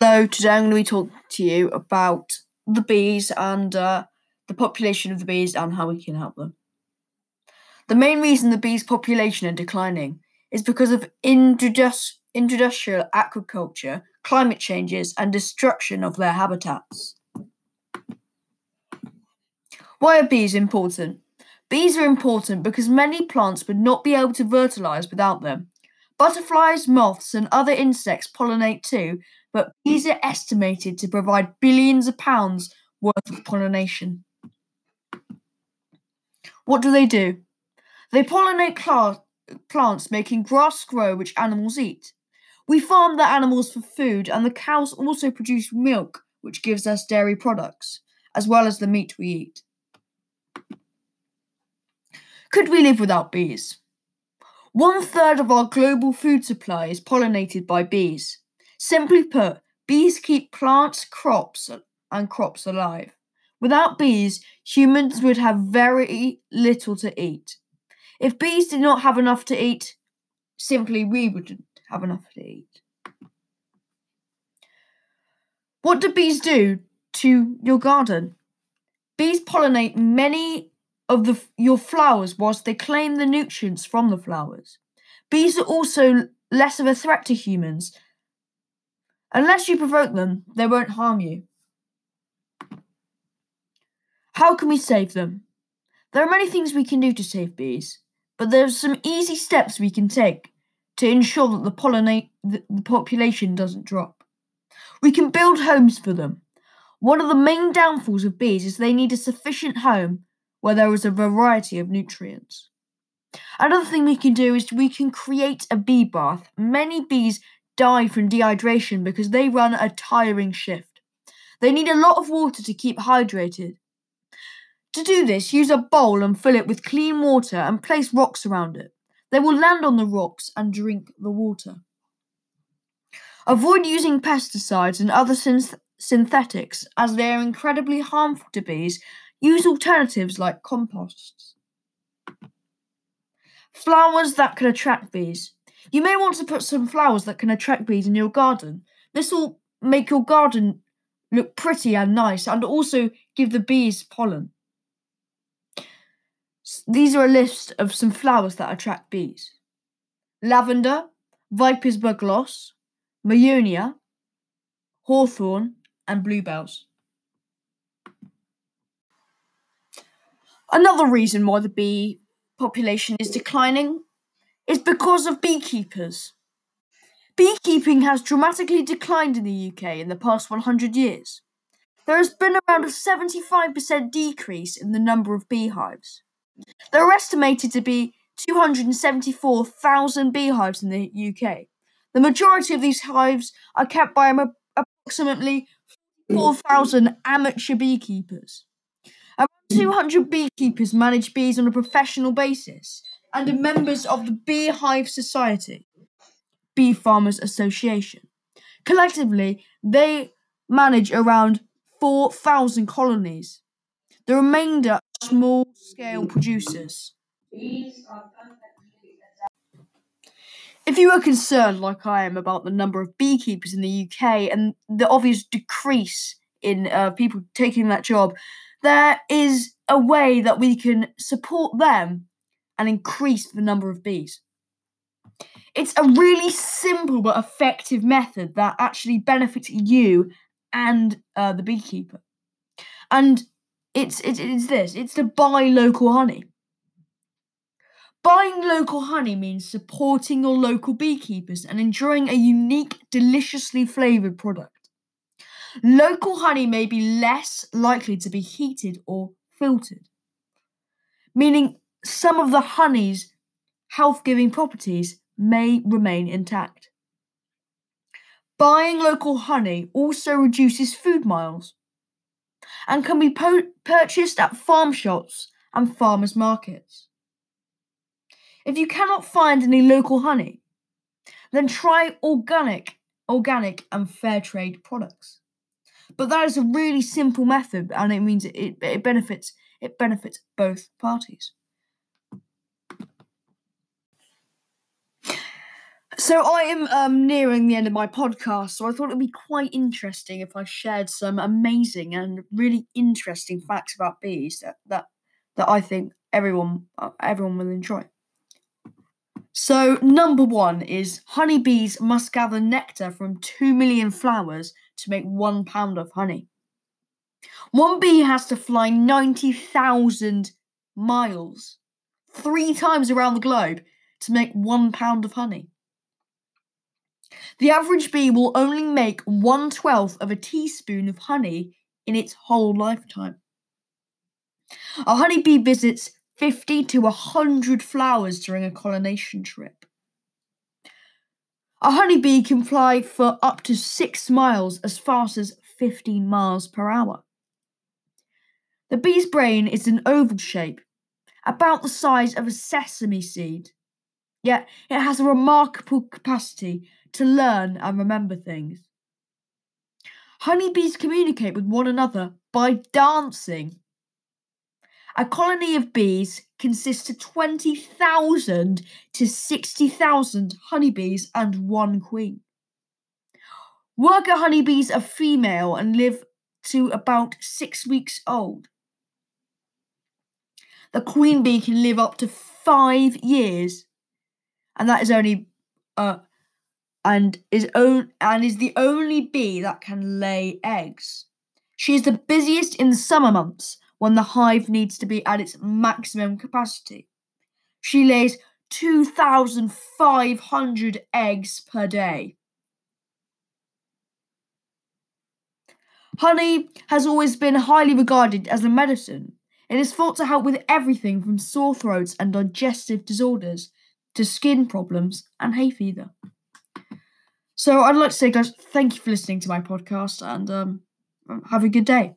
Hello, today I'm going to be talking to you about the bees and uh, the population of the bees and how we can help them. The main reason the bees' population are declining is because of industrial agriculture, climate changes, and destruction of their habitats. Why are bees important? Bees are important because many plants would not be able to fertilize without them. Butterflies, moths, and other insects pollinate too, but bees are estimated to provide billions of pounds worth of pollination. What do they do? They pollinate cl- plants, making grass grow which animals eat. We farm the animals for food, and the cows also produce milk, which gives us dairy products, as well as the meat we eat. Could we live without bees? One third of our global food supply is pollinated by bees. Simply put, bees keep plants, crops, and crops alive. Without bees, humans would have very little to eat. If bees did not have enough to eat, simply we wouldn't have enough to eat. What do bees do to your garden? Bees pollinate many of the, your flowers whilst they claim the nutrients from the flowers. Bees are also less of a threat to humans. Unless you provoke them, they won't harm you. How can we save them? There are many things we can do to save bees, but there are some easy steps we can take to ensure that the, the population doesn't drop. We can build homes for them. One of the main downfalls of bees is they need a sufficient home where there is a variety of nutrients. Another thing we can do is we can create a bee bath. Many bees die from dehydration because they run a tiring shift. They need a lot of water to keep hydrated. To do this, use a bowl and fill it with clean water and place rocks around it. They will land on the rocks and drink the water. Avoid using pesticides and other synth- synthetics as they are incredibly harmful to bees Use alternatives like composts. Flowers that can attract bees. You may want to put some flowers that can attract bees in your garden. This will make your garden look pretty and nice and also give the bees pollen. These are a list of some flowers that attract bees lavender, viper's bugloss, mahonia, hawthorn, and bluebells. Another reason why the bee population is declining is because of beekeepers. Beekeeping has dramatically declined in the UK in the past 100 years. There has been around a 75% decrease in the number of beehives. There are estimated to be 274,000 beehives in the UK. The majority of these hives are kept by approximately 4,000 amateur beekeepers. Around 200 beekeepers manage bees on a professional basis and are members of the Beehive Society, Bee Farmers Association. Collectively, they manage around 4,000 colonies. The remainder are small scale producers. If you are concerned, like I am, about the number of beekeepers in the UK and the obvious decrease in uh, people taking that job, there is a way that we can support them and increase the number of bees. It's a really simple but effective method that actually benefits you and uh, the beekeeper. And it's, it's, it's this it's to buy local honey. Buying local honey means supporting your local beekeepers and enjoying a unique, deliciously flavoured product. Local honey may be less likely to be heated or filtered, meaning some of the honey's health giving properties may remain intact. Buying local honey also reduces food miles and can be po- purchased at farm shops and farmers markets. If you cannot find any local honey, then try organic, organic and fair trade products. But that is a really simple method, and it means it, it, it benefits it benefits both parties. So I am um, nearing the end of my podcast, so I thought it'd be quite interesting if I shared some amazing and really interesting facts about bees that that, that I think everyone uh, everyone will enjoy. So number one is honeybees must gather nectar from two million flowers to make one pound of honey. One bee has to fly ninety thousand miles, three times around the globe, to make one pound of honey. The average bee will only make one twelfth of a teaspoon of honey in its whole lifetime. A honeybee visits 50 to 100 flowers during a pollination trip. A honeybee can fly for up to 6 miles as fast as 15 miles per hour. The bee's brain is an oval shape, about the size of a sesame seed, yet it has a remarkable capacity to learn and remember things. Honeybees communicate with one another by dancing. A colony of bees consists of 20,000 to 60,000 honeybees and one queen. Worker honeybees are female and live to about six weeks old. The queen bee can live up to five years, and that is only uh, and is own and is the only bee that can lay eggs. She is the busiest in the summer months when the hive needs to be at its maximum capacity. She lays 2,500 eggs per day. Honey has always been highly regarded as a medicine. It is thought to help with everything from sore throats and digestive disorders to skin problems and hay fever. So I'd like to say, guys, thank you for listening to my podcast and um, have a good day.